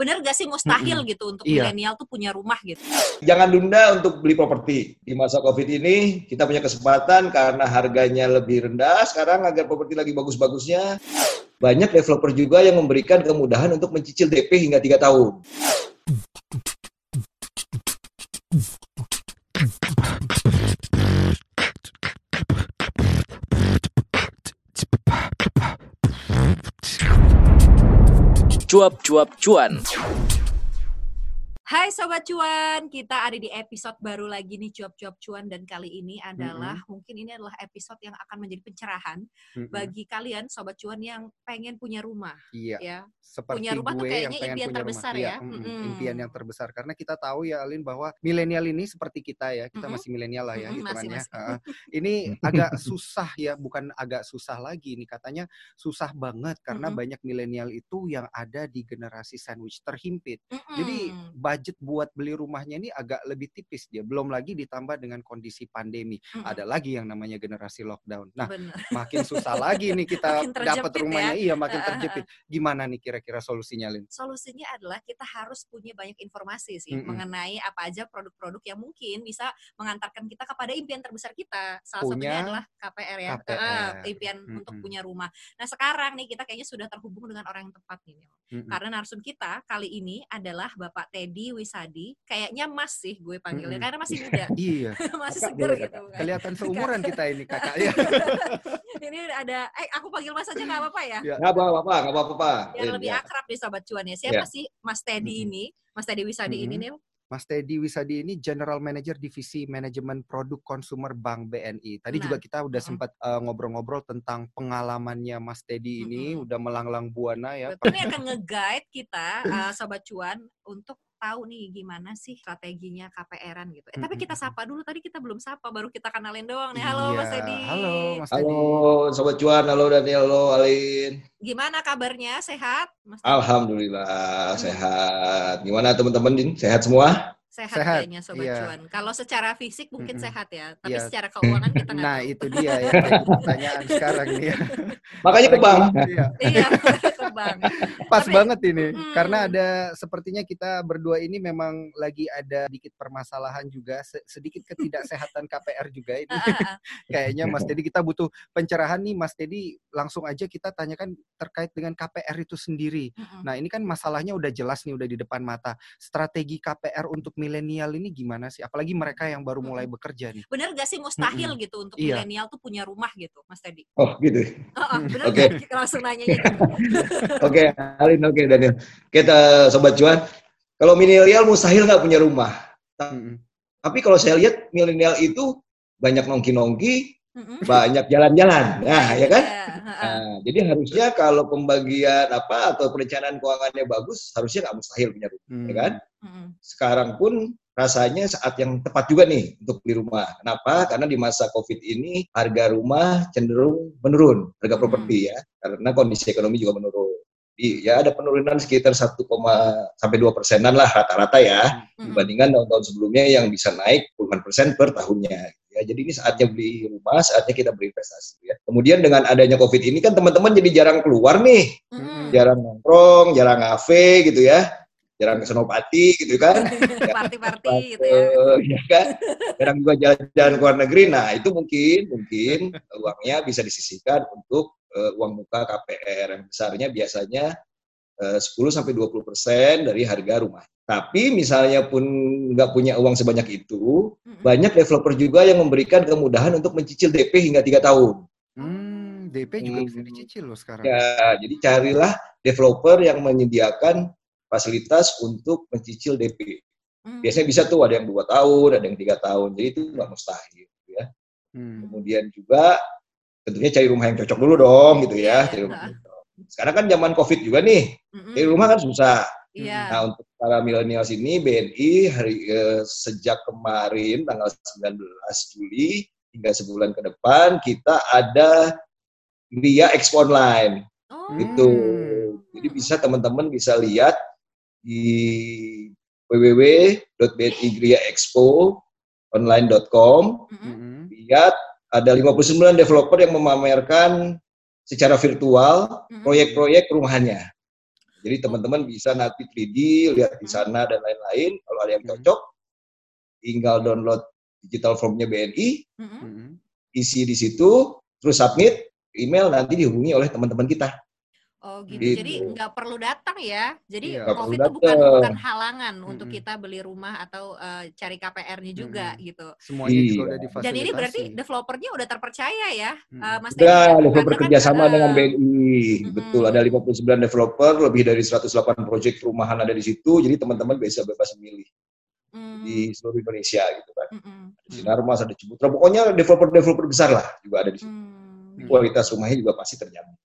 Bener gak sih mustahil Mm-mm. gitu untuk Iya. milenial tuh punya rumah gitu? Jangan tunda untuk beli properti. Di masa COVID ini kita punya kesempatan karena harganya lebih rendah sekarang agar properti lagi bagus-bagusnya. Banyak developer juga yang memberikan kemudahan untuk mencicil DP hingga 3 tahun. Cuap-cuap cuan. Hai Sobat Cuan, kita ada di episode baru lagi nih Cuap-Cuap Cuan dan kali ini adalah mungkin ini adalah episode yang akan menjadi pencerahan Mm-mm. bagi kalian Sobat Cuan yang pengen punya rumah Iya, ya. seperti punya rumah tuh gue yang kayaknya pengen impian punya terbesar rumah. ya. Iya, mm-mm, Mm-mm. impian yang terbesar karena kita tahu ya Alin bahwa milenial ini seperti kita ya, kita Mm-mm. masih milenial lah ya Mm-mm, masih, hitungannya. masih. Heeh. ini agak susah ya, bukan agak susah lagi ini katanya susah banget karena Mm-mm. banyak milenial itu yang ada di generasi sandwich terhimpit. Mm-mm. Jadi budget buat beli rumahnya ini agak lebih tipis dia. Belum lagi ditambah dengan kondisi pandemi. Mm-mm. Ada lagi yang namanya generasi lockdown. Nah, Bener. makin susah lagi nih kita dapat rumahnya. Iya, makin terjepit. Gimana nih kira-kira solusinya, Lin? Solusinya adalah kita harus punya banyak informasi sih Mm-mm. mengenai apa aja produk-produk yang mungkin bisa mengantarkan kita kepada impian terbesar kita. Salah Punya satunya adalah KPR ya, KPR. Eh, impian untuk Mm-mm. punya rumah. Nah sekarang nih kita kayaknya sudah terhubung dengan orang yang tepat nih. Mm-mm. Karena narsum kita kali ini adalah Bapak Teddy Wisadi. Kayaknya Mas sih gue panggilnya Mm-mm. karena masih muda, Iya, masih Kakak seger gitu. kan. kelihatan seumuran kita ini kakak ya. ini ada, eh aku panggil Mas aja nggak apa-apa ya? Ya. Nggak apa-apa, nggak apa-apa. Lin, lebih ya. akrab nih Sobat Cuan ya. Siapa Ya. sih Mas Teddy Mm-mm. ini? Mas Teddy Wisadi ini Mm-mm. nih? Mas Teddy Wisadi ini General Manager Divisi Manajemen Produk Konsumer Bank BNI. Tadi Nah, juga kita udah sempat uh, ngobrol-ngobrol tentang pengalamannya Mas Teddy ini, Mm-mm. udah melanglang buana ya. Betul. Ini akan nge-guide kita uh, sobat cuan untuk tahu nih gimana sih strateginya KPR-an gitu. Eh, tapi kita sapa dulu. Tadi kita belum sapa, baru kita kenalin doang nih. Halo Mas Iya, Teddy. Halo Mas Teddy. Halo Sobat Cuan, halo Daniel, halo Alin. Gimana kabarnya? Sehat? Mas? Alhamdulillah sehat. Gimana teman-teman Din? Sehat semua? Sehat, Sehat, kayaknya sobat iya. cuan. Kalau secara fisik mungkin Mm-mm. sehat ya, tapi Iya. secara keuangan kita nggak Nah itu dia ya pertanyaan sekarang nih ya. Makanya ke bank. Iya. bank. Pas Tapi- banget ini Mm. karena ada sepertinya kita berdua ini memang lagi ada sedikit permasalahan juga se- sedikit ketidaksehatan KPR juga ini kayaknya Mas Dedi kita butuh pencerahan nih Mas Dedi langsung aja kita tanyakan terkait dengan KPR itu sendiri. Mm-mm. Nah ini kan masalahnya udah jelas nih udah di depan mata. Strategi KPR untuk milenial ini gimana sih? Apalagi mereka yang baru mulai bekerja nih. Bener gak sih mustahil gitu untuk Iya. milenial tuh punya rumah gitu, Mas Teddy? Oh gitu. Heeh, bener Oke. nggak? Langsung nanyanya gitu. Oke, Alin, oke Daniel. Kita Sobat Cuan, kalau milenial mustahil nggak punya rumah. Tapi kalau saya lihat milenial itu banyak nongki-nongki, banyak jalan-jalan. Nah, ya kan? Iya. Nah, jadi harusnya kalau pembagian apa atau perencanaan keuangannya bagus, harusnya nggak mustahil punya rumah, Hmm. ya kan? Mm-mm. Sekarang pun rasanya saat yang tepat juga nih untuk beli rumah. Kenapa? Karena di masa COVID ini harga rumah cenderung menurun, harga Hmm. properti ya, karena kondisi ekonomi juga menurun. Jadi, ya ada penurunan sekitar 1, sampai 2 persenan lah rata-rata ya, Mm-mm. dibandingkan tahun-tahun sebelumnya yang bisa naik puluhan persen per tahunnya. Ya, jadi ini saatnya beli rumah, saatnya kita berinvestasi. Ya. Kemudian dengan adanya COVID ini kan teman-teman jadi jarang keluar nih, Mm-mm. jarang nongkrong, jarang ngafe gitu ya, jarang ke Senopati gitu kan. Party-party gitu ya. Kan? Jarang juga jalan-jalan ke luar negeri. Nah, itu mungkin mungkin uangnya bisa disisihkan untuk eh, uang muka KPR yang besarnya biasanya eh, 10 sampai 20 persen dari harga rumah. Tapi misalnya pun nggak punya uang sebanyak itu, Mm-mm. banyak developer juga yang memberikan kemudahan untuk mencicil DP hingga tiga tahun. Hmm, DP juga bisa Hmm. dicicil loh sekarang. Ya, jadi carilah developer yang menyediakan fasilitas untuk mencicil DP. Mm. Biasanya bisa tuh ada yang dua tahun, ada yang tiga tahun. Jadi itu nggak mustahil. Ya. Hmm. Kemudian juga tentunya cari rumah yang cocok dulu dong, gitu ya. Cari rumah yang cocok. Sekarang kan zaman COVID juga nih, Mm-mm. cari rumah kan susah. Iya. Nah untuk para milenial ini BNI hari eh, sejak kemarin tanggal 19 Juli hingga sebulan ke depan kita ada Gria Expo Online Oh. gitu. Jadi bisa teman-teman bisa lihat di www.bnigriaexpo.online.com Mm-mm. Mm-mm. lihat ada 59 developer yang memamerkan secara virtual Mm-mm. proyek-proyek perumahannya. Jadi teman-teman bisa nanti 3D, lihat di sana dan lain-lain. Kalau ada yang Hmm. cocok, tinggal download digital formnya BNI. Mm-mm. isi di situ, terus submit, email nanti dihubungi oleh teman-teman kita. Oh gitu. Gitu. Jadi nggak perlu datang ya. Jadi Iya. COVID itu bukan bukan halangan untuk Mm-mm. kita beli rumah atau eh, cari KPR-nya juga Mm-mm. gitu. Semuanya juga Iya. udah difasilitasi. Dan ini berarti developernya udah terpercaya ya, Mm-mm. eh, Mas Udah, Teddy? developer kan, kerjasama eh, dengan BNI. Mm-mm. Betul, ada 59 developer, lebih dari 108 proyek perumahan ada di situ. Jadi teman-teman bisa bebas memilih mm, di seluruh Indonesia gitu kan. mm-mm, Di Sinarmas, ada Ciputra. Pokoknya developer-developer besar lah juga ada di situ. mm. Kualitas rumahnya juga pasti terjamin.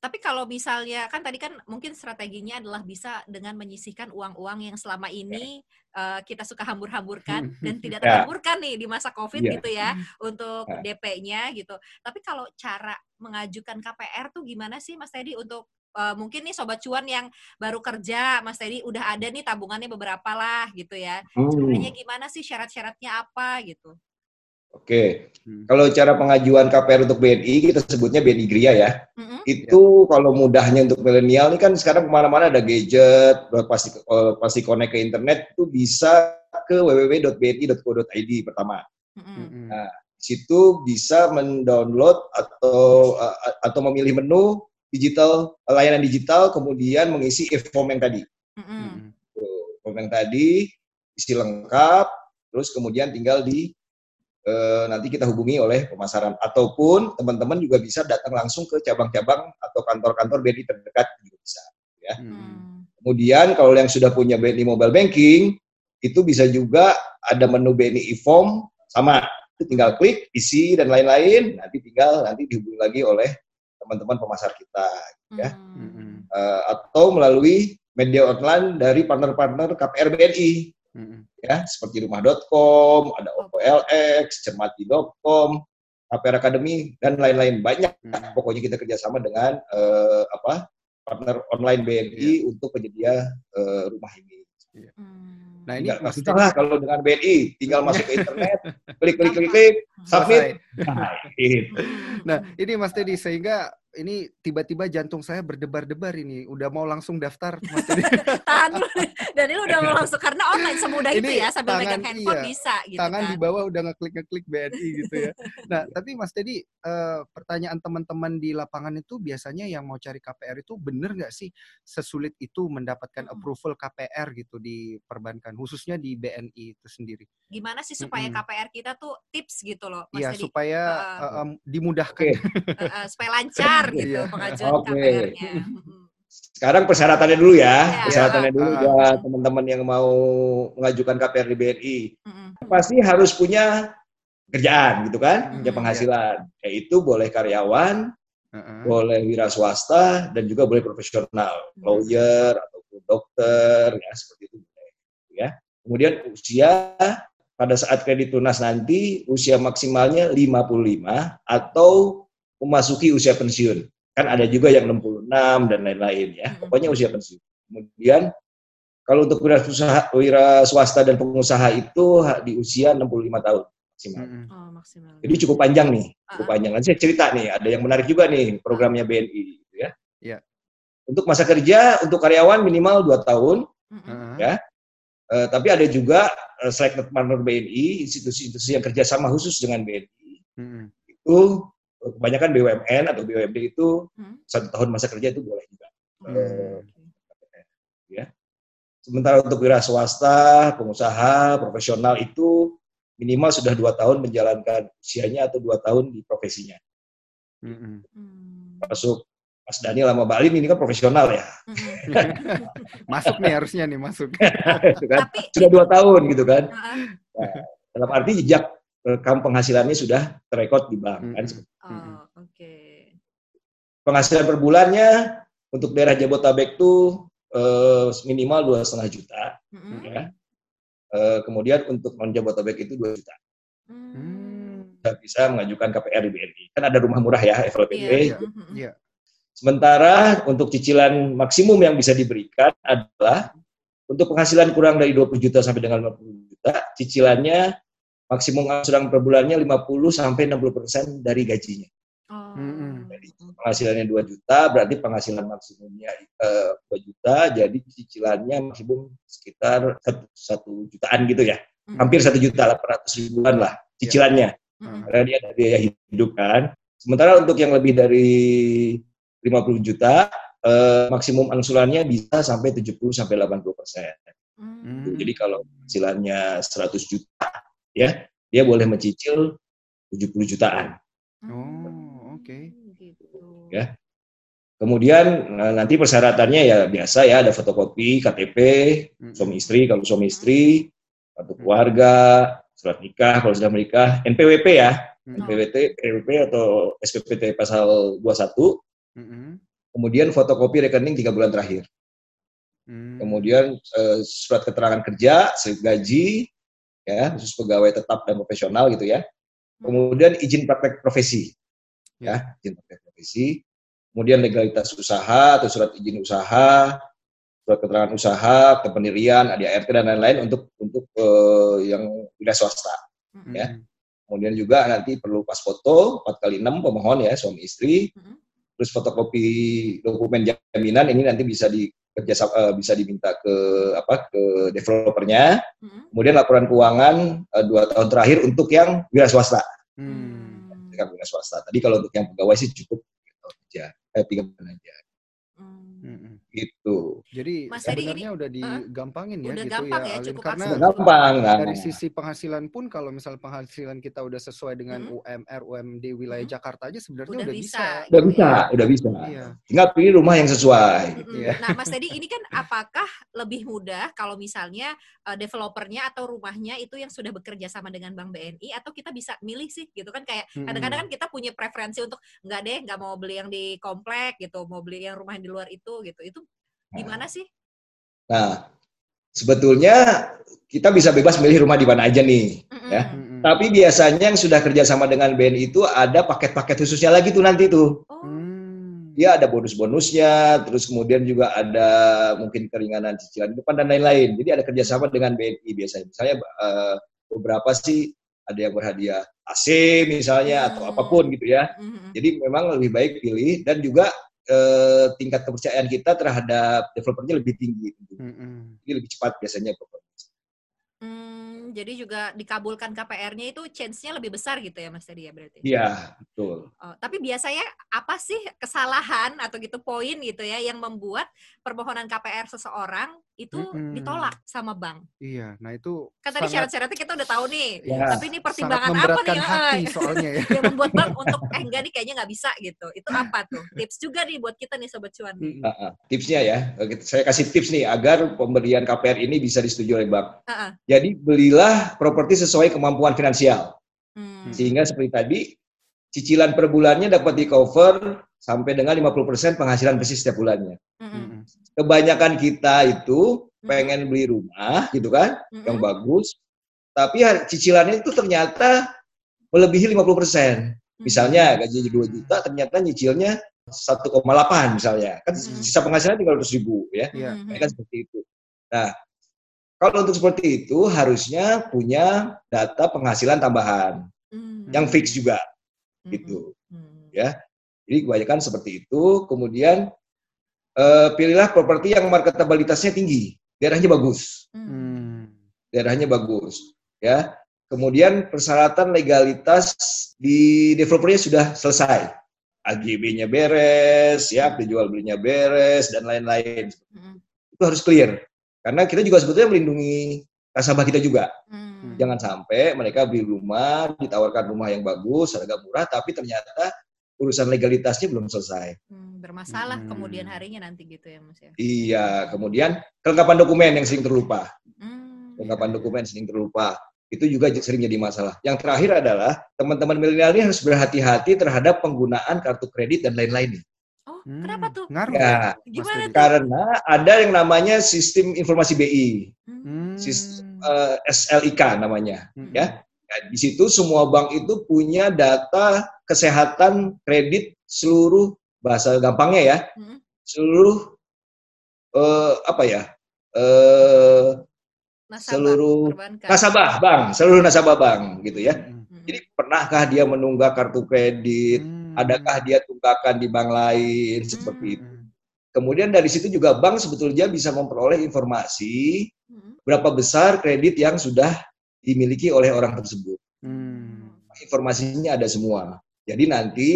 Tapi kalau misalnya kan tadi kan mungkin strateginya adalah bisa dengan menyisihkan uang-uang yang selama ini eh, kita suka hambur-hamburkan dan tidak Ya. terhamburkan nih di masa Covid Iya. gitu ya untuk Ya. DP-nya gitu. Tapi kalau cara mengajukan KPR tuh gimana sih Mas Teddy untuk eh, mungkin nih sobat cuan yang baru kerja, Mas Teddy udah ada nih tabungannya beberapa lah gitu ya. Hmm. Caranya gimana sih syarat-syaratnya apa gitu? Oke, Hmm. kalau cara pengajuan KPR untuk BNI kita sebutnya BNI Gria ya. Mm-mm. Itu kalau mudahnya untuk milenial ini kan sekarang ke mana-mana ada gadget, pasti pasti connect ke internet itu bisa ke www.bni.co.id pertama. Mm-mm. Nah, Di situ bisa mendownload atau atau memilih menu digital layanan digital kemudian mengisi e-form yang tadi. Tuh, Form yang tadi isi lengkap, terus kemudian tinggal di eh, nanti kita hubungi oleh pemasaran ataupun teman-teman juga bisa datang langsung ke cabang-cabang atau kantor-kantor BNI terdekat juga bisa. Mm-mm. Mm. Kemudian kalau yang sudah punya BNI Mobile Banking itu bisa juga ada menu BNI e-form sama itu tinggal klik isi dan lain-lain nanti tinggal nanti dihubungi lagi oleh teman-teman pemasar kita Ya. Mm. Mm-mm. Eh, atau melalui media online dari partner-partner KPR BNI Mm-mm. Ya seperti rumah.com, ada OLX, cermati.com, KPR Academy dan lain-lain banyak. Mm. Pokoknya kita kerjasama dengan eh, apa partner online BNI untuk penyedia eh, rumah ini. Mm. Nah ini Nggak, Teddy lah kalau dengan BNI, tinggal masuk ke internet, klik klik klik klik, submit. Nah. Nah, ini Mas Teddy sehingga ini tiba-tiba jantung saya berdebar-debar ini. Udah mau langsung daftar tahan dulu. Dan ini udah mau langsung karena online semudah itu Ini ya sambil tangan, megang handphone iya. bisa gitu Tangan kan. di bawah udah ngeklik-ngeklik BNI gitu ya. Nah, tapi Mas Teddy, eh, pertanyaan teman-teman di lapangan itu biasanya yang mau cari KPR itu bener nggak sih sesulit itu mendapatkan Mm-mm. approval KPR gitu di perbankan, khususnya di BNI itu sendiri? Gimana sih supaya Mm-mm. KPR kita tuh tips gitu loh Mas Iya, Teddy supaya uh, eh, em, dimudahkan. Oke, Eh, eh, supaya lancar gitu Iya. pengajuan. KPR-nya. Mm-mm. sekarang persyaratannya dulu ya, Iya. persyaratannya dulu Ah. buat teman-teman yang mau mengajukan KPR di BNI. Mm-mm. pasti harus punya kerjaan gitu kan, punya Hmm, penghasilan. Yaitu boleh karyawan, Heeh. boleh wira swasta, dan juga boleh profesional, Hmm. lawyer ataupun dokter, ya seperti itu. boleh, Ya. Kemudian usia pada saat kredit lunas nanti usia maksimalnya 55 atau memasuki usia pensiun. Kan ada juga yang 66 dan lain-lain ya. Hmm. Pokoknya usia pensiun. Kemudian kalau untuk wira, usaha, wira swasta dan pengusaha itu ha- di usia 65 tahun maksimal. Mm-mm. Oh, maksimal. Jadi cukup panjang nih, cukup Ah. panjang. Nanti saya cerita nih, ada yang menarik juga nih programnya BNI, gitu ya. Iya. Untuk masa kerja untuk karyawan minimal 2 tahun. Heeh. Ya. eh, tapi ada juga eh, selected partner BNI, institusi-institusi yang kerjasama khusus dengan BNI. Mm-mm. Itu kebanyakan BUMN atau BUMD itu Hmm. satu tahun masa kerja itu boleh juga. Hmm. ya. Sementara untuk wira swasta, pengusaha, profesional itu minimal sudah dua tahun menjalankan usianya atau dua tahun di profesinya. Mm-mm. Hmm. Masuk Mas Daniel sama Mbak Alim ini kan profesional ya, Mm-mm. Masuk nih harusnya nih masuk. Tapi sudah dua tahun gitu kan. Ah, Dalam arti jejak rekam penghasilannya sudah terekod di bank. Kan? Oh, oke. Penghasilan per bulannya untuk daerah Jabotabek itu eh, minimal dua setengah juta. Mm-mm. Ya. Eh, kemudian untuk non Jabotabek itu 2 juta. Hmm. Bisa, bisa mengajukan KPR di BNI. Kan ada rumah murah ya FLPB. Iya. Iya. Iya. Sementara untuk cicilan maksimum yang bisa diberikan adalah untuk penghasilan kurang dari 20 juta sampai dengan 50 juta, cicilannya maksimum angsuran per bulannya 50 sampai 60 persen dari gajinya. Oh. Mm-mm. penghasilannya 2 juta, berarti penghasilan maksimumnya eh, 2 juta, jadi cicilannya maksimum sekitar satu, satu jutaan gitu ya. Hmm. Hampir satu juta, 800 ribuan lah cicilannya. Mm-mm. Karena dia ada biaya hidup kan. Sementara untuk yang lebih dari 50 juta, eh, maksimum angsurannya bisa sampai 70 sampai 80 persen. Hmm. Jadi kalau hasilnya 100 juta, ya dia boleh mencicil 70 jutaan. Oh, oke. Gitu. Ya. Kemudian nah, nanti persyaratannya ya biasa ya ada fotokopi KTP suami istri kalau suami istri, kartu keluarga, surat nikah kalau sudah menikah, NPWP ya, Mm-mm. NPWP, PWP atau SPPT pasal 21, Mm-mm. kemudian fotokopi rekening tiga bulan terakhir. Mm. Kemudian eh, surat keterangan kerja, slip gaji, ya khusus pegawai tetap dan profesional gitu ya. Kemudian izin praktek profesi, ya izin praktek profesi. Kemudian legalitas usaha atau surat izin usaha, surat keterangan usaha, kependirian, ADART dan lain-lain untuk untuk eh, yang wilayah swasta. Ya. Kemudian juga nanti perlu pas foto 4 kali 6 pemohon ya suami istri. Terus fotokopi dokumen jaminan ini nanti bisa di kerja eh, bisa diminta ke apa ke developernya. Mm-mm. Kemudian laporan keuangan eh, dua tahun terakhir untuk yang wira swasta. Mm. Yang wira swasta. Tadi kalau untuk yang pegawai sih cukup tiga tahun aja, eh tiga bulan aja. Hmm. Gitu. Jadi Mas sebenarnya udah digampangin ya Udah gitu gampang ya, ya, Alin. cukup Karena gampang. Dari sisi penghasilan pun kalau misal penghasilan kita udah sesuai dengan Mm. UMR UMD wilayah Mm. Jakarta aja sebenarnya Udah udah, bisa. bisa. udah bisa, udah bisa. Iya. Tinggal pilih rumah yang sesuai. Mm-mm. Iya. Nah, Mas Teddy, ini kan apakah lebih mudah kalau misalnya uh, developernya atau rumahnya itu yang sudah bekerja sama dengan Bank BNI atau kita bisa milih sih gitu kan kayak kadang-kadang kan kita punya preferensi untuk nggak deh nggak mau beli yang di komplek gitu mau beli yang rumah yang di luar itu gitu itu gimana sih? Nah, sebetulnya kita bisa bebas milih rumah di mana aja nih. Mm-mm. Ya. Mm-mm. Tapi biasanya yang sudah kerjasama dengan BNI itu ada paket-paket khususnya lagi tuh nanti tuh. Oh, Hmm. Dia ada bonus-bonusnya, terus kemudian juga ada mungkin keringanan cicilan depan dan lain-lain. Jadi ada kerjasama dengan BNI biasanya. Misalnya eh, beberapa sih ada yang berhadiah AC misalnya atau Hmm. apa pun gitu ya. mm-mm. Jadi memang lebih baik pilih dan juga eh, tingkat kepercayaan kita terhadap developernya lebih tinggi. Mm-mm. Jadi lebih cepat biasanya performance. Hmm, jadi juga dikabulkan KPR-nya itu chance-nya lebih besar gitu ya Mas Teddy ya berarti? Iya, betul. Oh, tapi biasanya apa sih kesalahan atau gitu poin gitu ya yang membuat permohonan KPR seseorang itu Mm-mm. ditolak sama bank? Iya, nah itu Kan tadi syarat-syaratnya kita udah tahu nih. Ya. Tapi ini pertimbangan apa nih hati eh, soalnya ya. yang membuat bank untuk eh enggak nih kayaknya nggak bisa gitu. Itu apa tuh? Tips juga nih buat kita nih sobat cuan nih. Ah, ah. tipsnya ya, saya kasih tips nih agar pemberian KPR ini bisa disetujui oleh bank. Ah. Jadi belilah properti sesuai kemampuan finansial. Hmm. Sehingga seperti tadi, cicilan per bulannya dapat di cover sampai dengan 50% penghasilan bersih setiap bulannya. Mm-mm. Kebanyakan kita itu pengen beli rumah gitu kan, Mm-mm. yang bagus, tapi cicilannya itu ternyata melebihi 50%. Misalnya gaji 2 juta, ternyata nyicilnya 1,8 misalnya. Kan sisa penghasilan 300 ribu ya. Mm-mm. Ya kan seperti itu. Nah, kalau untuk seperti itu harusnya punya data penghasilan tambahan Mm. yang fix juga. Gitu. Mm. Ya. Jadi kebanyakan seperti itu. Kemudian eh, pilihlah properti yang marketabilitasnya tinggi, daerahnya bagus, Mm. Hmm. daerahnya bagus. Ya. Kemudian persyaratan legalitas di developernya sudah selesai. AGB-nya beres, ya, penjual belinya beres dan lain-lain. Mm. Itu harus clear. Karena kita juga sebetulnya melindungi nasabah kita juga. Mm. Jangan sampai mereka beli rumah, ditawarkan rumah yang bagus, harga murah, tapi ternyata urusan legalitasnya belum selesai. Mm, bermasalah Mm. kemudian harinya nanti gitu ya Mas ya. Iya, kemudian kelengkapan dokumen yang sering terlupa. Mm. Kelengkapan dokumen sering terlupa. Itu juga sering jadi masalah. Yang terakhir adalah teman-teman milenial ini harus berhati-hati terhadap penggunaan kartu kredit dan lain-lain. Hmm. kenapa tuh? Ngaruh Ya, ya, Gimana tuh? Karena ada yang namanya sistem informasi BI, Hmm. sistem eh, SLIK namanya. Hmm. ya. Nah, di situ semua bank itu punya data kesehatan kredit seluruh bahasa gampangnya ya, Mm. seluruh eh, apa ya, eh, Nasabah, seluruh perbankan. nasabah bank, seluruh nasabah bank gitu ya. Hmm. Mm. Jadi pernahkah dia menunggak kartu kredit, Hmm. Adakah dia tunggakan di bank lain seperti itu. Kemudian dari situ juga bank sebetulnya bisa memperoleh informasi berapa besar kredit yang sudah dimiliki oleh orang tersebut. Hmm. Informasinya ada semua. Jadi nanti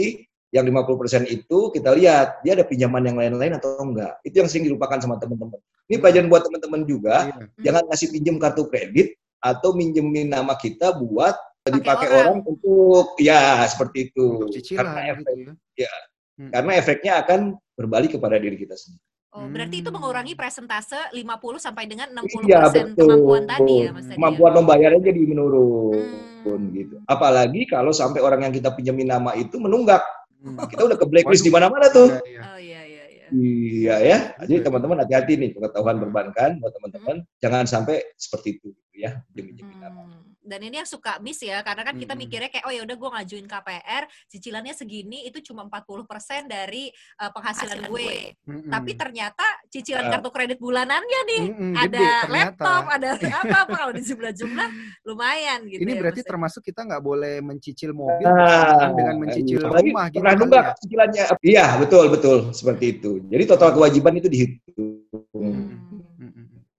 yang 50% itu kita lihat dia ada pinjaman yang lain-lain atau enggak. Itu yang sering dilupakan sama teman-teman. Ini pelajaran buat teman-teman juga. Iya. Jangan ngasih pinjam kartu kredit atau minjemin nama kita buat dipakai orang. orang. untuk ya seperti itu. Untuk cicilan Karena efek gitu ya. Hmm. karena efeknya akan berbalik kepada diri kita sendiri. Oh, berarti itu Hmm. mengurangi presentase 50 sampai dengan 60% Iya betul. kemampuan tadi ya Mas ya? Kemampuan membayarnya jadi menurun Hmm. gitu. Apalagi kalau sampai orang yang kita pinjemin nama itu menunggak. Hmm. Kita udah ke blacklist di mana-mana tuh. Iya, iya. Oh iya iya iya. Iya ya. Jadi teman-teman hati-hati nih pengetahuan perbankan buat teman-teman. Jangan sampai seperti itu gitu ya. Pinjam-pinjamin nama. Hmm. Dan ini yang suka miss ya, karena kan kita mikirnya kayak oh ya udah gue ngajuin KPR, cicilannya segini itu cuma 40% dari uh, penghasilan gue. Mm-mm. Tapi ternyata cicilan Ah. kartu kredit bulanannya nih Mm-mm, ada gede ternyata. laptop, ada apa apa kalau di jumlah-jumlah lumayan gitu Ini ya. berarti Mas. termasuk kita nggak boleh mencicil mobil Nah, dengan mencicil apalagi rumah gitu pernah nunggak ya. cicilannya. Iya, betul, betul. Seperti itu. Jadi total kewajiban itu dihitung.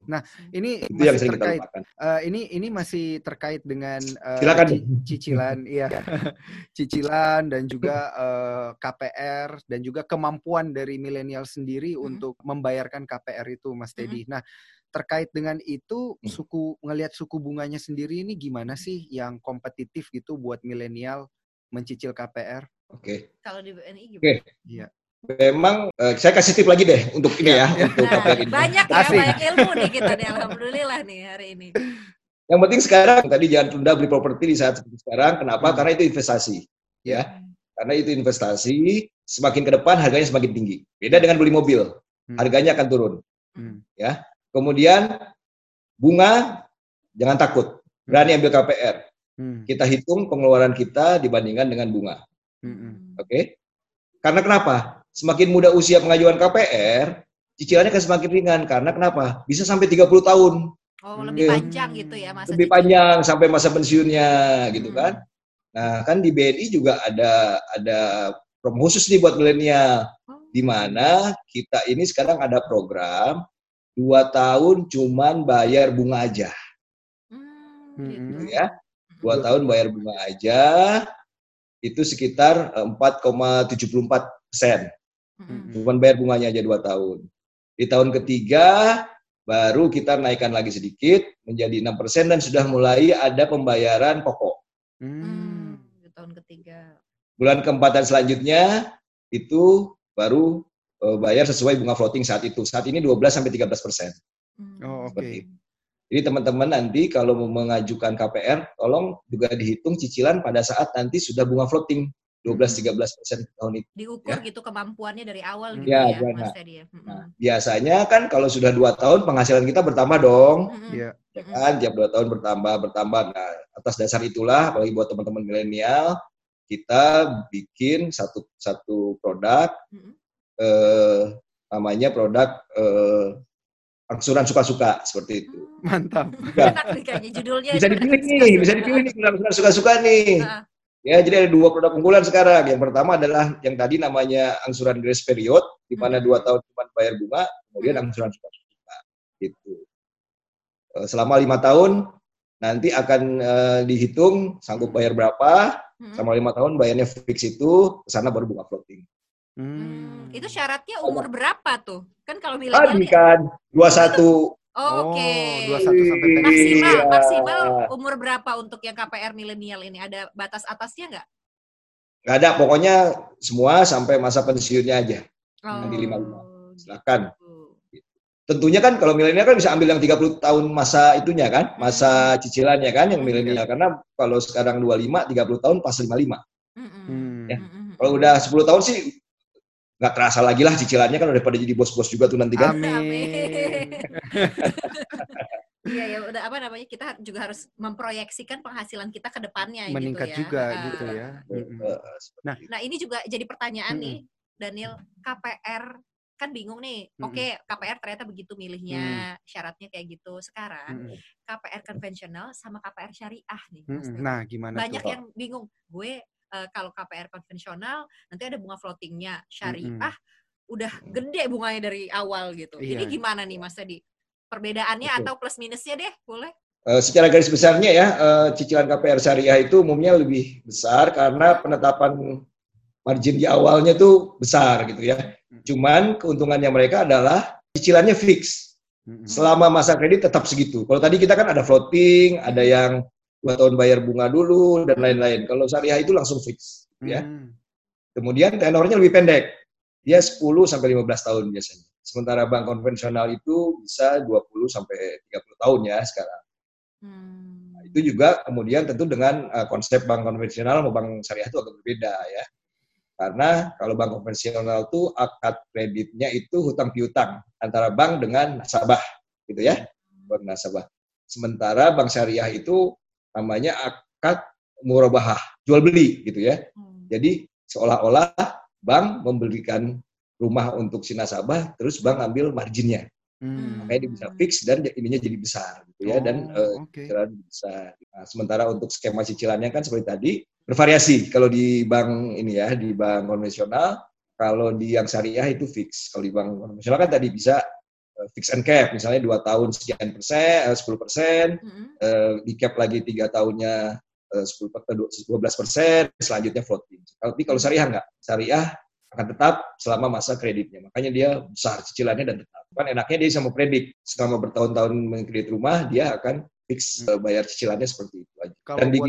Hmm. Nah, ini Itu yang masih kita terkait lupakan. eh, ini ini masih terkait dengan eh, Silakan. ci- cicilan, iya, cicilan dan juga eh, KPR dan juga kemampuan dari milenial sendiri Mhm. untuk membayarkan KPR itu, Mas Mhm. Teddy. Nah, terkait dengan itu Hmm. suku ngelihat suku bunganya sendiri ini gimana sih yang kompetitif gitu buat milenial mencicil KPR? Oke. Kalau di BNI gimana? Oke. Iya. Memang eh, saya kasih tip lagi deh untuk ini ya, untuk Nah, KPR ini. banyak ya, Asik. banyak ilmu nih kita nih. Alhamdulillah nih hari ini. Yang penting sekarang tadi jangan tunda beli properti di saat seperti sekarang. Kenapa? Hmm. Karena itu investasi. Ya, karena itu investasi. Semakin ke depan harganya semakin tinggi. Beda dengan beli mobil, Hmm. harganya akan turun. Hmm. Kemudian bunga jangan takut, berani ambil KPR. Hmm. Kita hitung pengeluaran kita dibandingkan dengan bunga. Mm-mm. Oke? Karena kenapa? Semakin muda usia pengajuan KPR, cicilannya akan semakin ringan. Karena kenapa? Bisa sampai 30 tahun. Oh, lebih Hmm. panjang gitu ya masa lebih panjang sampai masa pensiunnya gitu Hmm. kan. Nah, kan di BNI juga ada ada promo khusus nih buat milenial Oh. di mana kita ini sekarang ada program dua tahun cuman bayar bunga aja Hmm, Hmm. gitu. ya. Dua tahun bayar bunga aja itu sekitar eh, 4,74 persen. Hmm. Cuman bayar bunganya aja dua tahun. Di tahun ketiga baru kita naikkan lagi sedikit menjadi 6 persen dan sudah mulai ada pembayaran pokok. Hmm. Di tahun ketiga. bulan keempat dan selanjutnya itu baru eh, bayar sesuai bunga floating saat itu. Saat ini 12 sampai 13 persen. Hmm. Oh, oke. Seperti itu. Jadi teman-teman nanti kalau mau mengajukan KPR, tolong juga dihitung cicilan pada saat nanti sudah bunga floating 12-13 persen tahun itu. Diukur gitu kemampuannya dari awal gitu Ya, ya. Mas ya. Hmm. Nah, biasanya kan kalau sudah dua tahun penghasilan kita bertambah dong, Hmm. Iya. ya kan? Tiap dua tahun bertambah, bertambah. Nah, atas dasar itulah, apalagi buat teman-teman milenial, kita bikin satu satu produk Hmm. eh, namanya produk eh, angsuran suka-suka seperti itu. Mantap. Ya, Enak nih kayaknya judulnya. bisa dipilih nih, bisa dipilih nih angsuran suka-suka nih. Ah. Ya, jadi ada dua produk unggulan sekarang. Yang pertama adalah yang tadi namanya angsuran grace period, di mana Hmm. dua tahun cuma bayar bunga, kemudian angsuran suka-suka. Gitu. Eh, Selama lima tahun nanti akan eh, dihitung sanggup bayar berapa. Hmm. Selama lima tahun bayarnya fix itu, ke sana baru bunga floating. Hmm. Hmm. Itu syaratnya umur berapa tuh? Kan kalau Tadi milenial nih- kan 21 Oh, Oke. Oh, 21 sampai pensiun. maksimal Iya. maksimal umur berapa untuk yang KPR milenial ini? Ada batas atasnya nggak? nggak ada pokoknya semua sampai masa pensiunnya aja Oh, Di lima lima. gitu. silakan tentunya kan kalau milenial kan bisa ambil yang 30 tahun masa itunya kan masa cicilannya kan yang milenial karena kalau sekarang 25 30 tahun pas 55 Mm-mm. Hmm. Ya. Mm-mm. kalau udah 10 tahun sih nggak terasa lagi lah cicilannya kan udah pada jadi bos-bos juga tuh nanti kan Amin. Iya ya udah apa namanya kita juga harus memproyeksikan penghasilan kita ke depannya Meningkat gitu ya. juga gitu ya. Nah. Nah ini juga jadi pertanyaan nih, Daniel, KPR kan bingung nih. Oke, KPR ternyata begitu milihnya, syaratnya kayak gitu. Sekarang. KPR konvensional sama KPR syariah nih. Nah, gimana Banyak tuh? yang bingung. Gue eh, kalau KPR konvensional nanti ada bunga floatingnya, syariah udah gede bunganya dari awal gitu. Ini Iya. gimana nih Mas Teddy? Perbedaannya Betul. atau plus minusnya deh, boleh? Eh, secara garis besarnya ya, eh, cicilan KPR syariah itu umumnya lebih besar karena penetapan margin di awalnya tuh besar gitu ya. Cuman keuntungannya mereka adalah cicilannya fix. Selama masa kredit tetap segitu. Kalau tadi kita kan ada floating, ada yang dua tahun bayar bunga dulu dan lain-lain. Kalau syariah itu langsung fix, ya. Mm. Kemudian tenornya lebih pendek. Dia 10 sampai 15 tahun biasanya. Sementara bank konvensional itu bisa 20 sampai 30 tahun ya sekarang. Hmm. Itu juga kemudian tentu dengan uh, konsep bank konvensional sama bank syariah itu agak berbeda ya. Karena kalau bank konvensional itu akad kreditnya itu hutang piutang antara bank dengan nasabah gitu ya. Bank nasabah. Sementara bank syariah itu namanya akad murabahah, jual beli gitu ya. Hmm. Jadi seolah-olah bank memberikan rumah untuk si nasabah, terus bank ambil marginnya. Mm. Makanya dia bisa fix dan ininya jadi besar gitu ya. Dan Oh, eh, oke. cicilan besar. Nah, sementara untuk skema cicilannya kan seperti tadi bervariasi. Kalau di bank ini ya, di bank konvensional, kalau di yang syariah itu fix. Kalau di bank konvensional kan tadi bisa fix and cap, misalnya dua tahun sekian persen, eh, 10 persen, Mm-mm. eh, di cap lagi tiga tahunnya eh, 10 per- 12 persen, selanjutnya floating. Tapi kalau syariah enggak, syariah akan tetap selama masa kreditnya. Makanya dia besar cicilannya dan tetap. Kan enaknya dia bisa mempredik selama bertahun-tahun mengkredit rumah, dia akan fix eh, bayar cicilannya seperti itu aja. Kalau dan di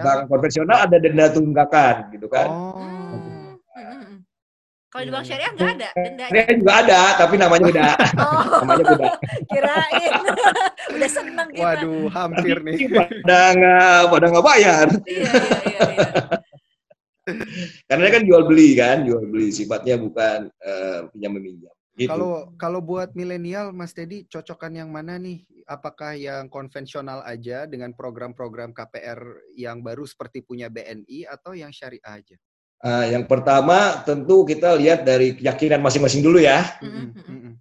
bank konvensional ada denda tunggakan gitu kan. Oh. Kalau di bank syariah nggak ada dendanya. Syariah juga ada, tapi namanya beda. Oh, namanya beda. kirain. Udah seneng kita. Waduh, hampir nih. Pada nggak pada nggak bayar. Iya, iya, iya, iya. Karena dia kan jual beli kan, jual beli sifatnya bukan eh, pinjam meminjam. Gitu. Kalau kalau buat milenial, Mas Teddy cocokan yang mana nih? Apakah yang konvensional aja dengan program-program KPR yang baru seperti punya BNI atau yang syariah aja? Ah, yang pertama tentu kita lihat dari keyakinan masing-masing dulu ya. Mm-mm, Mm-mm, mm-mm,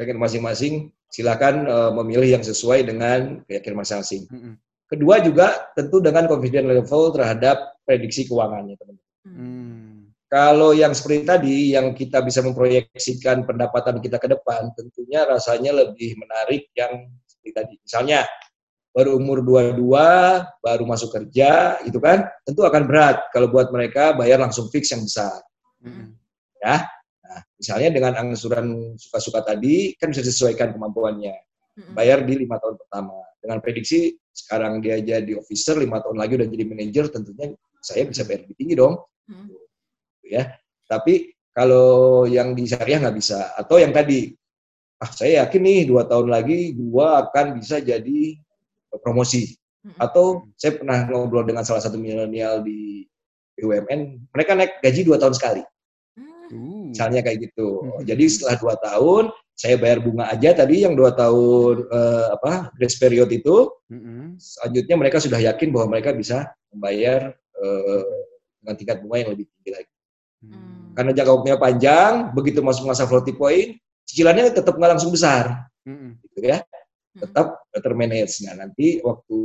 Keyakinan masing-masing silakan eh, memilih yang sesuai dengan keyakinan masing-masing. mm-mm, Kedua juga tentu dengan confidence level terhadap prediksi keuangannya teman-teman. mm. Kalau yang seperti tadi yang kita bisa memproyeksikan pendapatan kita ke depan tentunya rasanya lebih menarik yang seperti tadi. Misalnya baru umur 22, baru masuk kerja, itu kan tentu akan berat kalau buat mereka bayar langsung fix yang besar. mm-mm. Nah, misalnya dengan angsuran suka-suka tadi kan bisa disesuaikan kemampuannya. Mm-mm. Bayar di lima tahun pertama. Dengan prediksi sekarang dia jadi officer lima tahun lagi udah jadi manajer, tentunya saya bisa bayar lebih tinggi dong, gitu ya. Tapi kalau yang di syariah nggak bisa. Atau yang tadi, ah saya yakin nih dua tahun lagi gua akan bisa jadi promosi. Atau saya pernah ngobrol dengan salah satu milenial di BUMN, mereka naik gaji dua tahun sekali. Mm. Misalnya kayak gitu. Jadi setelah dua tahun saya bayar bunga aja tadi yang dua tahun eh, apa grace period itu, selanjutnya mereka sudah yakin bahwa mereka bisa membayar eh, dengan tingkat bunga yang lebih tinggi lagi. Mm. Karena jangka waktunya panjang, begitu masuk masa floating point, cicilannya tetap nggak langsung besar, gitu ya, tetap termanage. Nah nanti waktu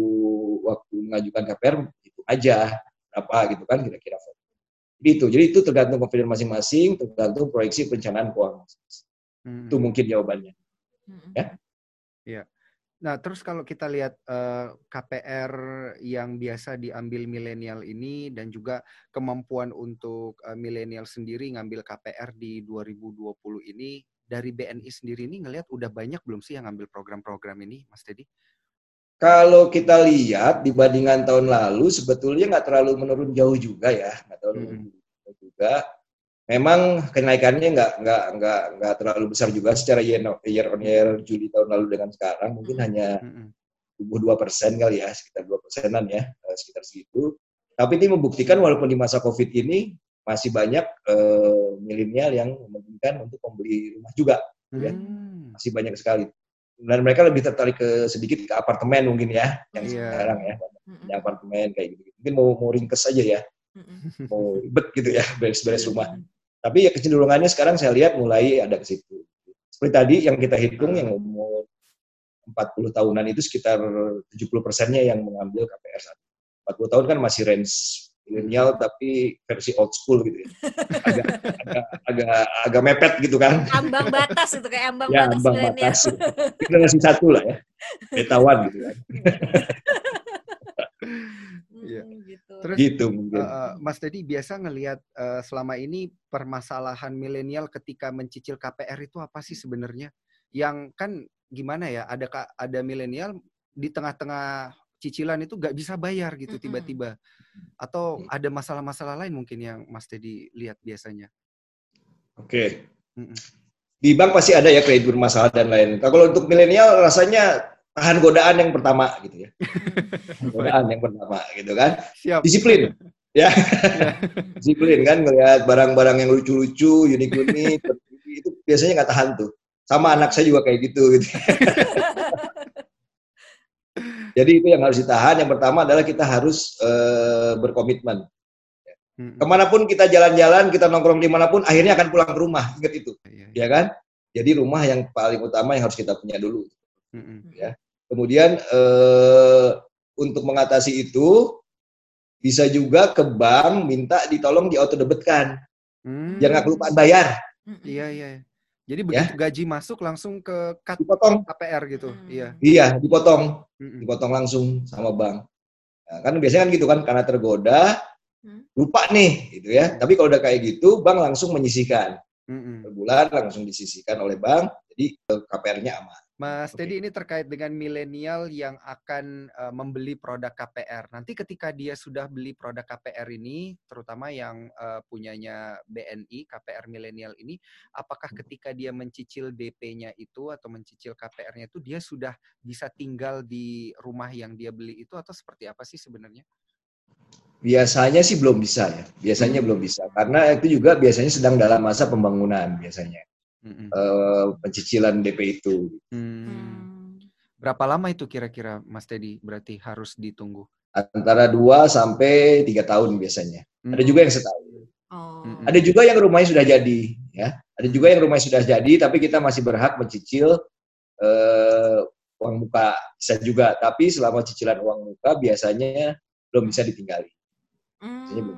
waktu mengajukan KPR itu aja berapa gitu kan kira-kira. Gitu. Jadi itu tergantung confidence masing-masing, tergantung proyeksi perencanaan keuangan. Mm-mm. Itu mungkin jawabannya. Mm-mm. Ya. Nah, terus kalau kita lihat eh, KPR yang biasa diambil milenial ini dan juga kemampuan untuk eh, milenial sendiri ngambil KPR di 2020 ini dari BNI sendiri ini ngelihat udah banyak belum sih yang ngambil program-program ini, Mas Teddy? Kalau kita lihat dibandingkan tahun lalu, sebetulnya nggak terlalu menurun jauh juga ya, nggak terlalu Mm-mm. menurun jauh juga. Memang kenaikannya nggak nggak nggak nggak terlalu besar juga secara year year on year Juli tahun lalu dengan sekarang mungkin hanya Mm-mm. tumbuh dua persen kali ya, sekitar dua persenan ya, eh, sekitar segitu. Tapi ini membuktikan walaupun di masa COVID ini masih banyak eh, milenial yang memungkinkan untuk membeli rumah juga, Ya. Hmm. masih banyak sekali. Dan mereka lebih tertarik ke sedikit ke apartemen mungkin ya, yang Iya. sekarang ya, di apartemen kayak gitu. Mungkin mau mau ringkes aja ya, Mm-mm. mau ribet gitu ya, beres-beres rumah. Tapi ya kecenderungannya sekarang saya lihat mulai ada ke situ. Seperti tadi yang kita hitung yang umur 40 tahunan itu sekitar 70 persennya yang mengambil KPR 1. 40 tahun kan masih range milenial tapi versi old school gitu ya. Agak agak agak, agak mepet gitu kan. Ambang batas itu kayak ambang Ya, batas ambang milenial. batas. Generasi satu lah ya. Betawan gitu kan. Iya. Hmm, gitu. Terus Gitu mungkin. Eh, eh, Mas Teddy biasa ngelihat eh, selama ini permasalahan milenial ketika mencicil KPR itu apa sih sebenarnya? Yang kan gimana ya? Ada ada milenial di tengah-tengah cicilan itu nggak bisa bayar gitu tiba-tiba, atau ada masalah-masalah lain mungkin yang Mas Teddy lihat biasanya? Oke. Mm-mm. Di bank pasti ada ya kredit bermasalah dan lain. Kalau untuk milenial rasanya tahan godaan yang pertama gitu ya. godaan yang pertama gitu kan. Siap. Disiplin. ya. Disiplin kan ngelihat barang-barang yang lucu-lucu, unik-unik itu biasanya nggak tahan tuh. Sama anak saya juga kayak gitu gitu. Jadi itu yang harus ditahan. Yang pertama adalah kita harus eh, berkomitmen. Ke mana pun kita jalan-jalan, kita nongkrong di mana pun, akhirnya akan pulang ke rumah. Ingat itu, Iya, iya. ya kan? Jadi rumah yang paling utama yang harus kita punya dulu. Mm-mm. Kemudian eh, untuk mengatasi itu bisa juga ke bank minta ditolong di auto debitkan, Hmm, nggak kelupaan bayar, Mm-mm. Iya iya. Jadi Ya. begitu gaji masuk langsung ke cut dipotong. KPR gitu. Hmm. Iya. Iya, dipotong, Mm-mm. dipotong langsung sama bank. Nah, kan biasanya kan gitu kan, karena tergoda, Hmm. lupa nih, gitu ya. Tapi kalau udah kayak gitu, bank langsung menyisihkan per bulan, langsung disisihkan oleh bank, jadi KPR-nya aman. Mas. Teddy ini terkait dengan milenial yang akan eh, membeli produk KPR. Nanti ketika dia sudah beli produk KPR ini, terutama yang eh, punyanya BNI, KPR milenial ini, apakah ketika dia mencicil DP-nya itu atau mencicil KPR-nya itu dia sudah bisa tinggal di rumah yang dia beli itu atau seperti apa sih sebenarnya? Biasanya sih belum bisa ya, biasanya belum bisa. Karena itu juga biasanya sedang dalam masa pembangunan biasanya. Mm-mm. Eh, pencicilan DP itu. Hmm. Hmm. Berapa lama itu kira-kira Mas Teddy berarti harus ditunggu? Antara 2 sampai 3 tahun biasanya. Ada juga yang setahun. Oh. Ada juga yang rumahnya sudah jadi, ya. Ada juga yang rumahnya sudah jadi, tapi kita masih berhak mencicil eh, uang muka bisa juga. Tapi selama cicilan uang muka biasanya belum bisa ditinggali. Hmm, gitu.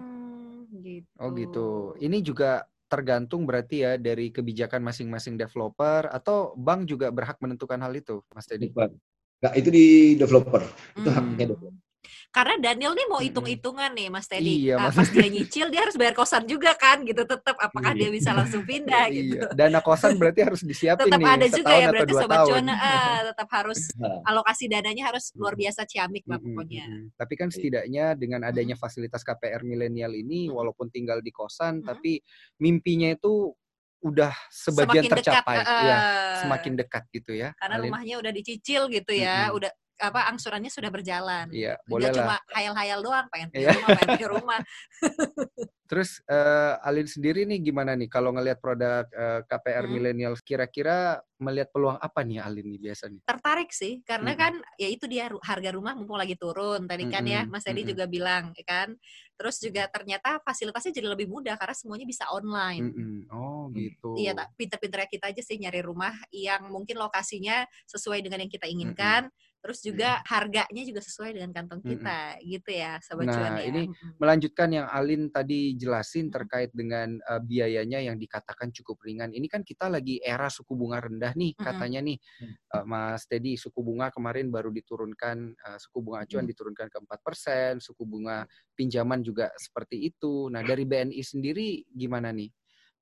Oh gitu. Ini juga tergantung berarti ya dari kebijakan masing-masing developer atau bank juga berhak menentukan hal itu, Mas Teddy. Bukan. Nggak, itu di developer. Itu Hmm. haknya developer. Karena Daniel nih mau hitung-hitungan nih Mas Teddy. Iya, Mas. pas dia nyicil dia harus bayar kosan juga kan gitu tetap apakah Iya. dia bisa langsung pindah gitu. Iya. Dana kosan berarti harus disiapin Tetap nih ada juga ya berarti sobat tahun. cuan ah, tetap harus Nah, alokasi dananya harus luar biasa ciamik lah pokoknya. Tapi kan setidaknya dengan adanya fasilitas KPR milenial ini, Mm. walaupun tinggal di kosan, Mm. tapi mimpinya itu udah sebagian Semakin dekat, tercapai, eh, ya, semakin dekat gitu ya. Karena Alin. rumahnya udah dicicil gitu ya, Mm-mm. udah apa angsurannya sudah berjalan. Iya, boleh cuma lah. hayal-hayal doang pengen punya Iya. rumah, pengen punya rumah. Terus eh, Alin sendiri nih gimana nih kalau ngelihat produk eh, KPR Mm. milenial, kira-kira melihat peluang apa nih Alin nih biasanya? tertarik sih karena Mm-mm. kan ya itu dia harga rumah mumpung lagi turun tadi kan ya Mm-mm, Mas Teddy mm-mm. juga bilang ya kan terus juga ternyata fasilitasnya jadi lebih mudah karena semuanya bisa online Mm-mm. Oh gitu. Iya, pinter-pinternya kita aja sih nyari rumah yang mungkin lokasinya sesuai dengan yang kita inginkan, terus juga harganya juga sesuai dengan kantong kita, gitu ya, sobat Nah, cuan ya. ini. Melanjutkan yang Alin tadi jelasin terkait dengan eh, biayanya yang dikatakan cukup ringan. Ini kan kita lagi era suku bunga rendah nih katanya nih Hmm. eh, Mas Teddy suku bunga kemarin baru diturunkan eh, suku bunga acuan Hmm. diturunkan ke 4%, suku bunga pinjaman juga seperti itu. Nah, dari BNI sendiri gimana nih?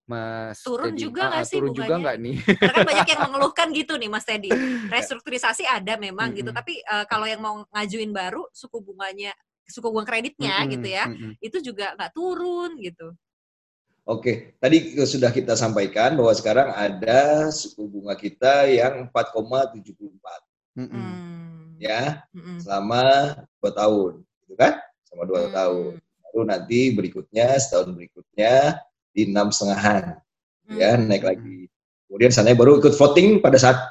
Mas Turun Teddy? juga nggak ah, sih turun juga bunganya? nggak nih? Karena kan banyak yang mengeluhkan gitu nih, Mas Teddy. Restrukturisasi ada memang gitu, Mm-mm. tapi eh, kalau yang mau ngajuin baru suku bunganya, suku bunga kreditnya Mm-mm, gitu ya, mm-mm. itu juga nggak turun gitu. Oke, tadi sudah kita sampaikan bahwa sekarang ada suku bunga kita yang 4,74 Mm-mm. Hmm. ya Mm-mm. selama dua tahun, gitu kan? Selama dua Hmm. tahun. Lalu nanti berikutnya setahun berikutnya di enam setengahan, ya Hmm. naik lagi. Kemudian sana baru ikut voting pada saat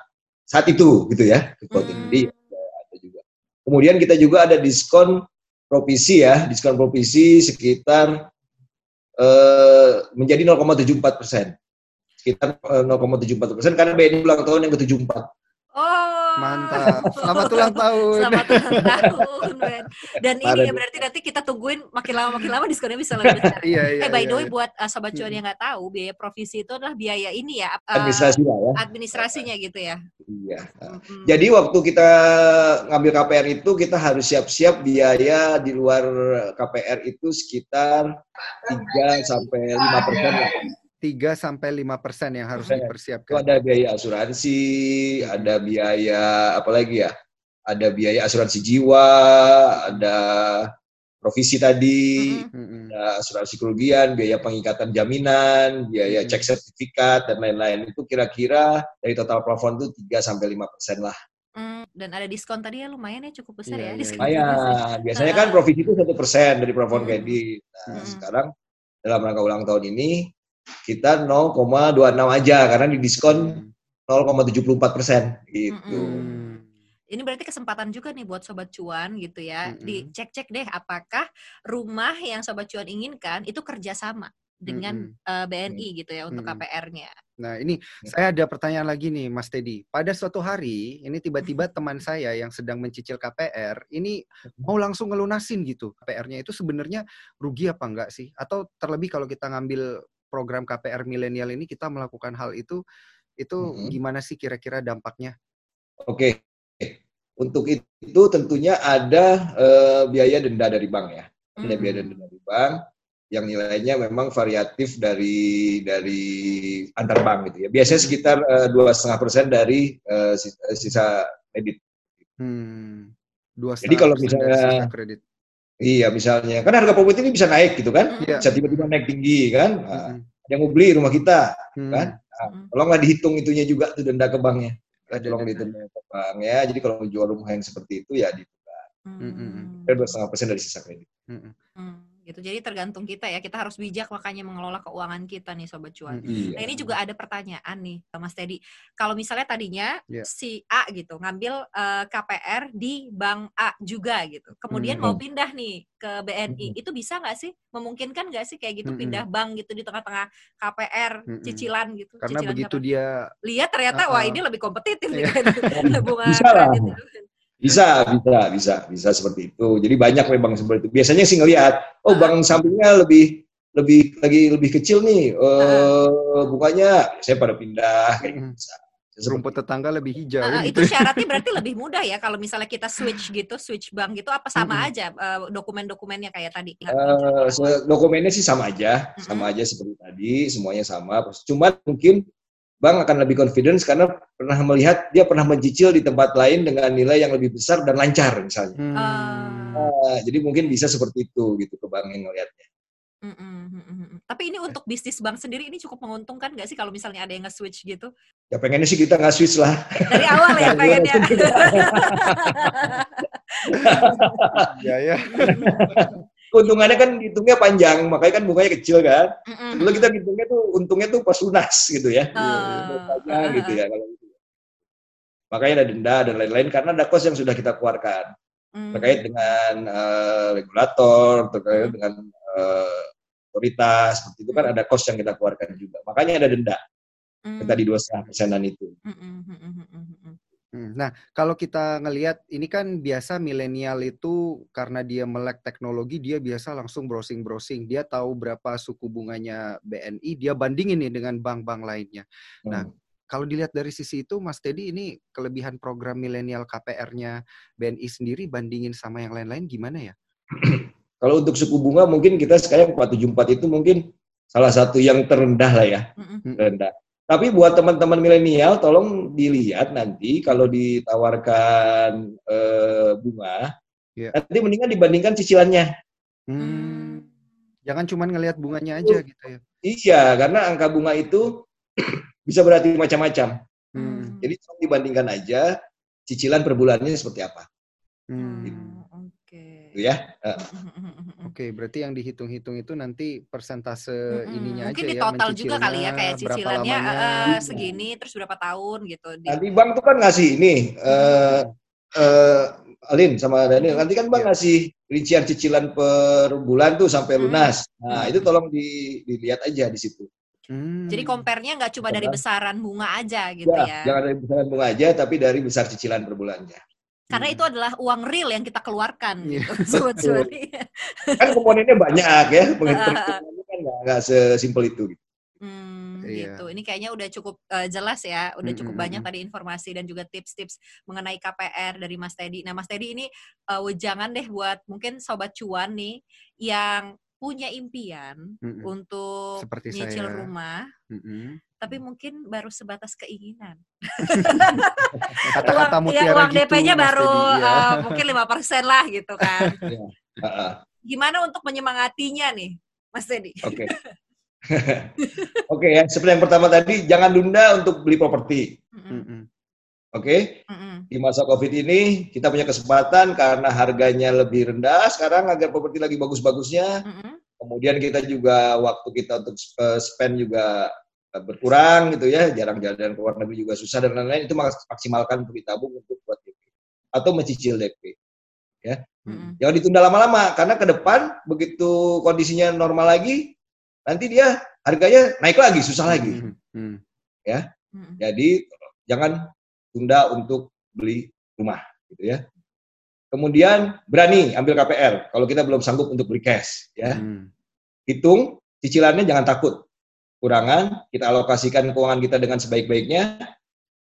saat itu, gitu ya, ikut voting. Hmm. Jadi ada juga. Kemudian kita juga ada diskon provisi ya, diskon provisi sekitar eh, menjadi 0,74 persen. Sekitar eh, 0,74 persen karena BNI ulang tahun yang ke-74. Oh, Mantap. Selamat ulang tahun. Selamat ulang tahun, Ben. Dan ini ya berarti nanti kita tungguin makin lama makin lama diskonnya bisa lebih besar. Iya, iya. eh by iya, the way iya. buat uh, sobat cuan Hmm. yang nggak tahu, biaya provisi itu adalah biaya ini ya, uh, Administrasi lah ya. administrasinya gitu ya. Iya. Mm-mm. Jadi waktu kita ngambil KPR itu kita harus siap-siap biaya di luar KPR itu sekitar 3 sampai 5 persen lah. 3 sampai 5 persen yang harus. Itu dipersiapkan. ada biaya asuransi, ada biaya apa lagi ya? Ada biaya asuransi jiwa, ada provisi tadi. Mm-mm. ada asuransi kerugian, biaya pengikatan jaminan, biaya Hmm. cek sertifikat dan lain-lain. Itu kira-kira dari total plafon itu 3 sampai 5 persen lah. Mm, dan ada diskon tadi ya lumayan ya cukup besar Iya, ya iya, diskon. Lumayan. Biasanya kan provisi itu satu persen dari plafon Hmm. kredit. Nah, Hmm. sekarang dalam rangka ulang tahun ini kita 0,26 aja karena didiskon Hmm. 0,74 persen gitu. Mm-mm. Hmm. Ini berarti kesempatan juga nih buat sobat cuan gitu ya. Mm-mm. Dicek-cek deh apakah rumah yang sobat cuan inginkan itu kerjasama dengan Mm-mm. eh, BNI gitu ya untuk Mm-mm. KPR-nya. Nah, ini saya ada pertanyaan lagi nih, Mas Teddy. Pada suatu hari, ini tiba-tiba teman saya yang sedang mencicil KPR, ini mau langsung ngelunasin gitu. KPR-nya itu sebenarnya rugi apa enggak sih? Atau terlebih kalau kita ngambil program KPR milenial ini, kita melakukan hal itu, itu Mhm. gimana sih kira-kira dampaknya? Oke. Untuk itu tentunya ada eh, biaya denda dari bank ya. Ada Mm. biaya denda dari bank yang nilainya memang variatif dari dari antar bank gitu ya. Biasanya sekitar eh, dua setengah persen dari eh, sisa, sisa kredit. Hmm. Jadi kalau misalnya- kredit. Iya, misalnya kan harga properti ini bisa naik gitu kan? Iya. Bisa tiba-tiba naik tinggi kan? Nah, Mm-mm. ada yang mau beli rumah kita, Hmm. kan? Nah, tolonglah dihitung itunya juga tuh denda ke banknya. Ada Tolong denda. dihitung ke bank ya. Jadi kalau mau jual rumah yang seperti itu ya di Mm. dua setengah persen dari sisa kredit. Mm-mm. Hmm, gitu. Jadi tergantung kita ya. Kita harus bijak makanya mengelola keuangan kita nih sobat cuan. Iya. Nah ini juga ada pertanyaan nih Mas Teddy. Kalau misalnya tadinya Iya. si A gitu ngambil eh, KPR di bank A juga gitu, kemudian Hmm. mau pindah nih ke BNI, itu bisa nggak sih? Memungkinkan nggak sih kayak gitu Mm-mm. pindah bank gitu di tengah-tengah KPR Mm-mm. cicilan gitu? Karena cicilan begitu KPR. dia lihat ternyata wah Uh-uh. ini lebih kompetitif nih Iya. kan bunga Bisa lah. kredit. Bisa, bisa, bisa, bisa seperti itu. Jadi banyak memang seperti itu. Biasanya sih ngelihat, oh Ah. bank sampingnya lebih lebih lagi lebih kecil nih eh bunganya saya pada pindah kayak gitu. Mm. Seperti rumput tetangga lebih hijau. Uh, gitu. itu syaratnya berarti lebih mudah ya kalau misalnya kita switch gitu, switch bank gitu apa sama Mm-mm. aja uh, dokumen-dokumennya kayak tadi? Eh, se- dokumennya sih sama aja, sama aja seperti tadi, semuanya sama. Cuman mungkin bank akan lebih confidence karena pernah melihat dia pernah mencicil di tempat lain dengan nilai yang lebih besar dan lancar misalnya. Hmm. Nah, jadi mungkin bisa seperti itu gitu ke bank yang ngelihatnya. Mm-mm, mm-mm, mm-mm. Tapi ini untuk bisnis bank sendiri ini cukup menguntungkan nggak sih kalau misalnya ada yang nge-switch gitu? Ya pengennya sih kita nggak switch lah. Dari awal ya pengennya. Ya ya. Keuntungannya kan hitungnya panjang, makanya kan bunganya kecil kan. Dulu kita hitungnya tuh untungnya tuh pas lunas gitu ya. Ah, gitu ya kalau gitu. Makanya ada denda dan lain-lain karena ada cost yang sudah kita keluarkan mm. terkait dengan eh, regulator, terkait Hmm. dengan eh, otoritas, seperti itu kan ada cost yang kita keluarkan juga. Makanya ada denda Mm. yang tadi dua setengah persenan itu. Mm-mm, Nah, kalau kita ngelihat ini kan biasa milenial itu karena dia melek teknologi, dia biasa langsung browsing-browsing. Dia tahu berapa suku bunganya BNI, dia bandingin nih dengan bank-bank lainnya. Nah, Hmm. kalau dilihat dari sisi itu, Mas Teddy, ini kelebihan program milenial KPR-nya BNI sendiri bandingin sama yang lain-lain gimana ya? Kalau untuk suku bunga mungkin kita sekarang 474 itu mungkin salah satu yang terendah lah ya. Mm-mm. rendah. Tapi buat teman-teman milenial, tolong dilihat nanti kalau ditawarkan eh, bunga, Iya. nanti mendingan dibandingkan cicilannya. Hmm, jangan cuma ngelihat bunganya aja gitu ya. Iya, karena angka bunga itu bisa berarti macam-macam. Hmm, Jadi tolong dibandingkan aja cicilan per bulannya seperti apa, hmm. Oke. Gitu ya. Eh, Mm-mm. Oke, berarti yang dihitung-hitung itu nanti persentase Mm-mm. ininya Mungkin aja di ya, total juga kali ya kayak cicilannya eh, segini terus berapa tahun gitu. Di, Nanti bank tuh kan ngasih ini, eh eh, Alin sama Daniel, nanti kan bank Iya. ngasih rincian cicilan per bulan tuh sampai Hmm. lunas. Nah, Hmm. itu tolong di- dilihat aja di situ. Hmm. Jadi compare-nya nggak cuma dari besaran bunga aja gitu Ya, ya. jangan dari besaran bunga aja, tapi dari besar cicilan per bulannya. Karena itu adalah uang real yang kita keluarkan Iya. gitu. Kan komponennya banyak ya, penghitungannya kan nggak sesimpel itu. Gitu. Hmm, Iya. gitu. Ini kayaknya udah cukup eh, jelas ya, udah cukup Mm-mm. banyak tadi informasi dan juga tips-tips mengenai KPR dari Mas Teddy. Nah, Mas Teddy ini eh, wejangan deh buat mungkin sobat cuan nih yang punya impian Mm-mm. untuk Seperti nyicil saya. rumah, Mm-mm. Tapi mungkin baru sebatas keinginan. Kata-kata Uang- mutiara ya, uang gitu, DP-nya baru iya. eh, mungkin 5% lah gitu kan. Heeh, Gimana untuk menyemangatinya nih, Mas Teddy? Oke. Oke ya, seperti yang pertama tadi, jangan tunda untuk beli properti. Mm-mm, Mm-mm. Oke, mm-mm, di masa COVID ini kita punya kesempatan karena harganya lebih rendah sekarang agar properti lagi bagus-bagusnya. mm-mm, Kemudian kita juga waktu kita untuk spend juga berkurang gitu ya, jarang jalan ke luar negeri juga susah dan lain-lain itu maks- maksimalkan untuk ditabung untuk buat DP atau mencicil DP. mm-mm. Jangan ditunda lama-lama karena ke depan begitu kondisinya normal lagi nanti dia harganya naik lagi, susah lagi. Mm-mm. Mm. mm-mm. Jadi jangan tunda untuk beli rumah gitu ya. Kemudian berani ambil KPR kalau kita belum sanggup untuk beli cash ya. Mm. Hitung cicilannya jangan takut. Kurangan kita alokasikan keuangan kita dengan sebaik-baiknya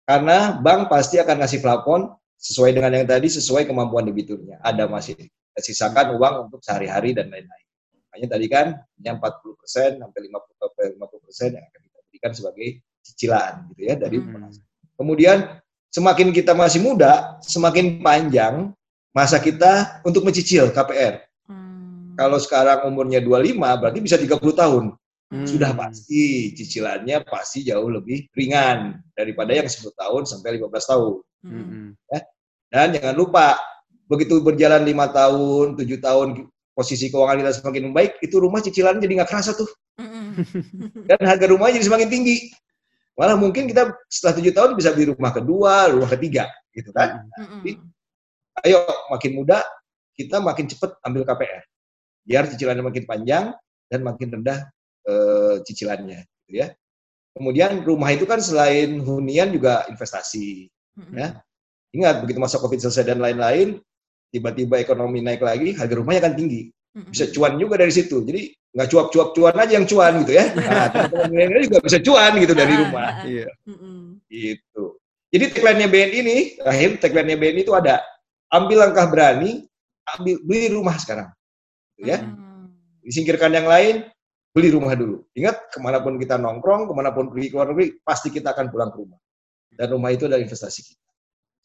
karena bank pasti akan ngasih plafon sesuai dengan yang tadi sesuai kemampuan debiturnya. Ada masih sisakan uang untuk sehari-hari dan lain-lain. Makanya tadi kan hanya 40% sampai 50 sampai 50% yang akan kita berikan sebagai cicilan gitu ya dari Mm. Kemudian semakin kita masih muda, semakin panjang masa kita untuk mencicil KPR. Hmm. Kalau sekarang umurnya 25, berarti bisa 30 tahun. Mm. Sudah pasti cicilannya pasti jauh lebih ringan daripada yang 10 tahun sampai 15 tahun. Mm-mm. Mm-mm. Dan jangan lupa, begitu berjalan 5 tahun, 7 tahun, posisi keuangan kita semakin membaik, itu rumah cicilannya jadi nggak kerasa tuh. Mm-mm. Dan harga rumahnya jadi semakin tinggi. Malah mungkin kita setelah 7 tahun bisa beli rumah kedua, rumah ketiga, gitu kan. Mm-mm. ayo makin muda kita makin cepat ambil KPR biar cicilannya makin panjang dan makin rendah cicilannya gitu ya kemudian rumah itu kan selain hunian juga investasi Mm-mm. Ya. ingat begitu masa covid selesai dan lain-lain tiba-tiba ekonomi naik lagi harga rumahnya kan tinggi bisa cuan juga dari situ jadi nggak cuap-cuap cuan aja yang cuan gitu ya nah teman-teman juga bisa cuan gitu dari rumah Iya. Mm-mm. gitu. Jadi tagline-nya BNI ini, terakhir tagline-nya BNI itu ada ambil langkah berani, ambil beli rumah sekarang. Gitu ya. Mm. Disingkirkan yang lain, beli rumah dulu. Ingat, ke mana pun kita nongkrong, ke mana pun pergi ke luar negeri, pasti kita akan pulang ke rumah. Dan rumah itu adalah investasi kita.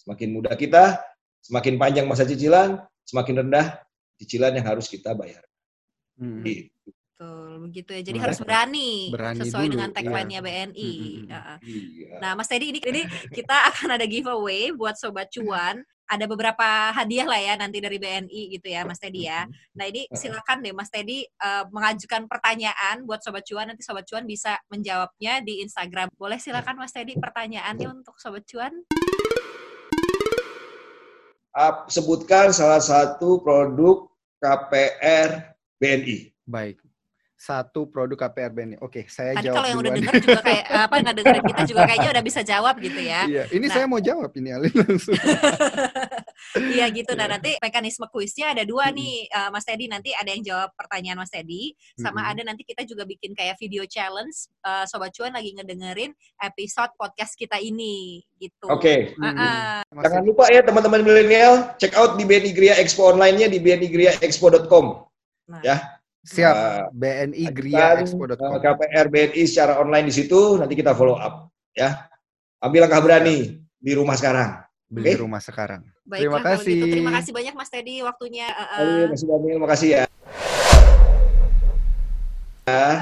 Semakin muda kita, semakin panjang masa cicilan, semakin rendah cicilan yang harus kita bayar. Mm. Gitu. Betul, begitu ya. Jadi Boleh. harus berani, Berani sesuai dulu, dengan iya. tagline-nya BNI. Heeh. Iya. Nah, Mas Teddy ini, ini kita akan ada giveaway buat sobat cuan. Ada beberapa hadiah lah ya nanti dari BNI gitu ya, Mas Teddy ya. Nah, ini silakan deh Mas Teddy eh, mengajukan pertanyaan buat sobat cuan. Nanti sobat cuan bisa menjawabnya di Instagram. Boleh silakan Mas Teddy pertanyaannya untuk sobat cuan? Sebutkan salah satu produk KPR BNI. Baik. Satu produk KPR BNI. Oke, saya Tadi jawab kalau yang udah denger juga kayak apa nggak dengerin kita juga kayaknya udah bisa jawab gitu ya. Iya, ini Nah. saya mau jawab ini Alin langsung. Iya gitu. Nah Iya. nanti mekanisme kuisnya ada dua Mm-mm. nih eh, Mas Teddy. Nanti ada yang jawab pertanyaan Mas Teddy. Sama Mm-mm. ada nanti kita juga bikin kayak video challenge. eh, Sobat Cuan lagi ngedengerin episode podcast kita ini gitu. Oke. Ah. Mas Jangan lupa ya teman-teman milenial, check out di BNI Gria Expo online-nya di bnigriaexpo.com. Nah, Ya. Siap, nah, BNI Gria Expo.com. KPR BNI secara online di situ, nanti kita follow up. ya. Ambil langkah berani di rumah sekarang. Beli okay? rumah sekarang. Baiklah, terima gitu kasih. Gitu. Terima kasih banyak Mas Teddy waktunya. Uh, uh. Terima kasih Daniel, terima kasih ya. Uh.